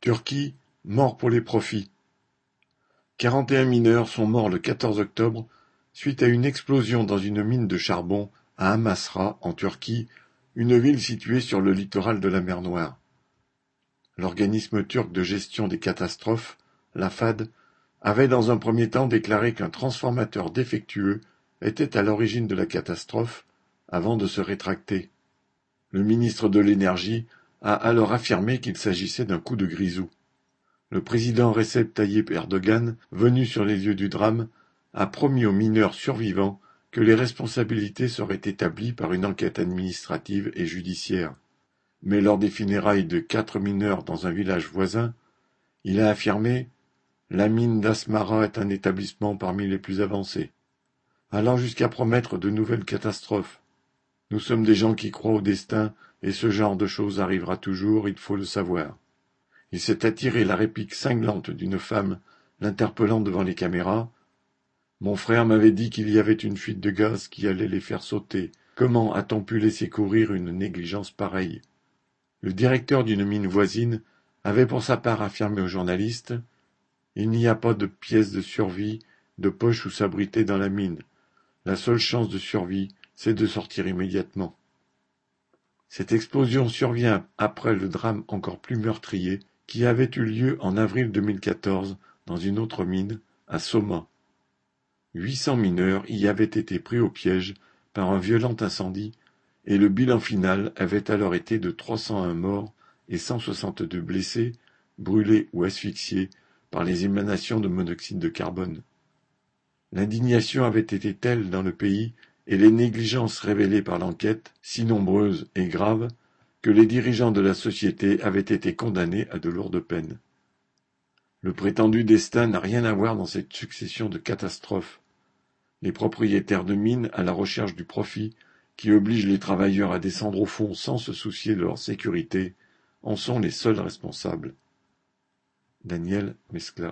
Turquie, mort pour les profits. Quarante et un mineurs sont morts le 14 octobre suite à une explosion dans une mine de charbon à Amasra, en Turquie, une ville située sur le littoral de la mer Noire. L'organisme turc de gestion des catastrophes, la FAD, avait dans un premier temps déclaré qu'un transformateur défectueux était à l'origine de la catastrophe, avant de se rétracter. Le ministre de l'Énergie a alors affirmé qu'il s'agissait d'un coup de grisou. Le président Recep Tayyip Erdogan, venu sur les lieux du drame, a promis aux mineurs survivants que les responsabilités seraient établies par une enquête administrative et judiciaire. Mais lors des funérailles de quatre mineurs dans un village voisin, il a affirmé La mine d'Asmara est un établissement parmi les plus avancés, allant jusqu'à promettre de nouvelles catastrophes. Nous sommes des gens qui croient au destin et ce genre de choses arrivera toujours, il faut le savoir. Il s'est attiré la réplique cinglante d'une femme l'interpellant devant les caméras. Mon frère m'avait dit qu'il y avait une fuite de gaz qui allait les faire sauter. Comment a-t-on pu laisser courir une négligence pareille? Le directeur d'une mine voisine avait pour sa part affirmé aux journalistes Il n'y a pas de pièces de survie, de poche où s'abriter dans la mine. La seule chance de survie, c'est de sortir immédiatement. Cette explosion survient après le drame encore plus meurtrier qui avait eu lieu en avril 2014 dans une autre mine, à Soma. 800 mineurs y avaient été pris au piège par un violent incendie et le bilan final avait alors été de 301 morts et 162 blessés, brûlés ou asphyxiés par les émanations de monoxyde de carbone. L'indignation avait été telle dans le pays et les négligences révélées par l'enquête, si nombreuses et graves, que les dirigeants de la société avaient été condamnés à de lourdes peines. Le prétendu destin n'a rien à voir dans cette succession de catastrophes. Les propriétaires de mines, à la recherche du profit, qui obligent les travailleurs à descendre au fond sans se soucier de leur sécurité, en sont les seuls responsables. Daniel Mescla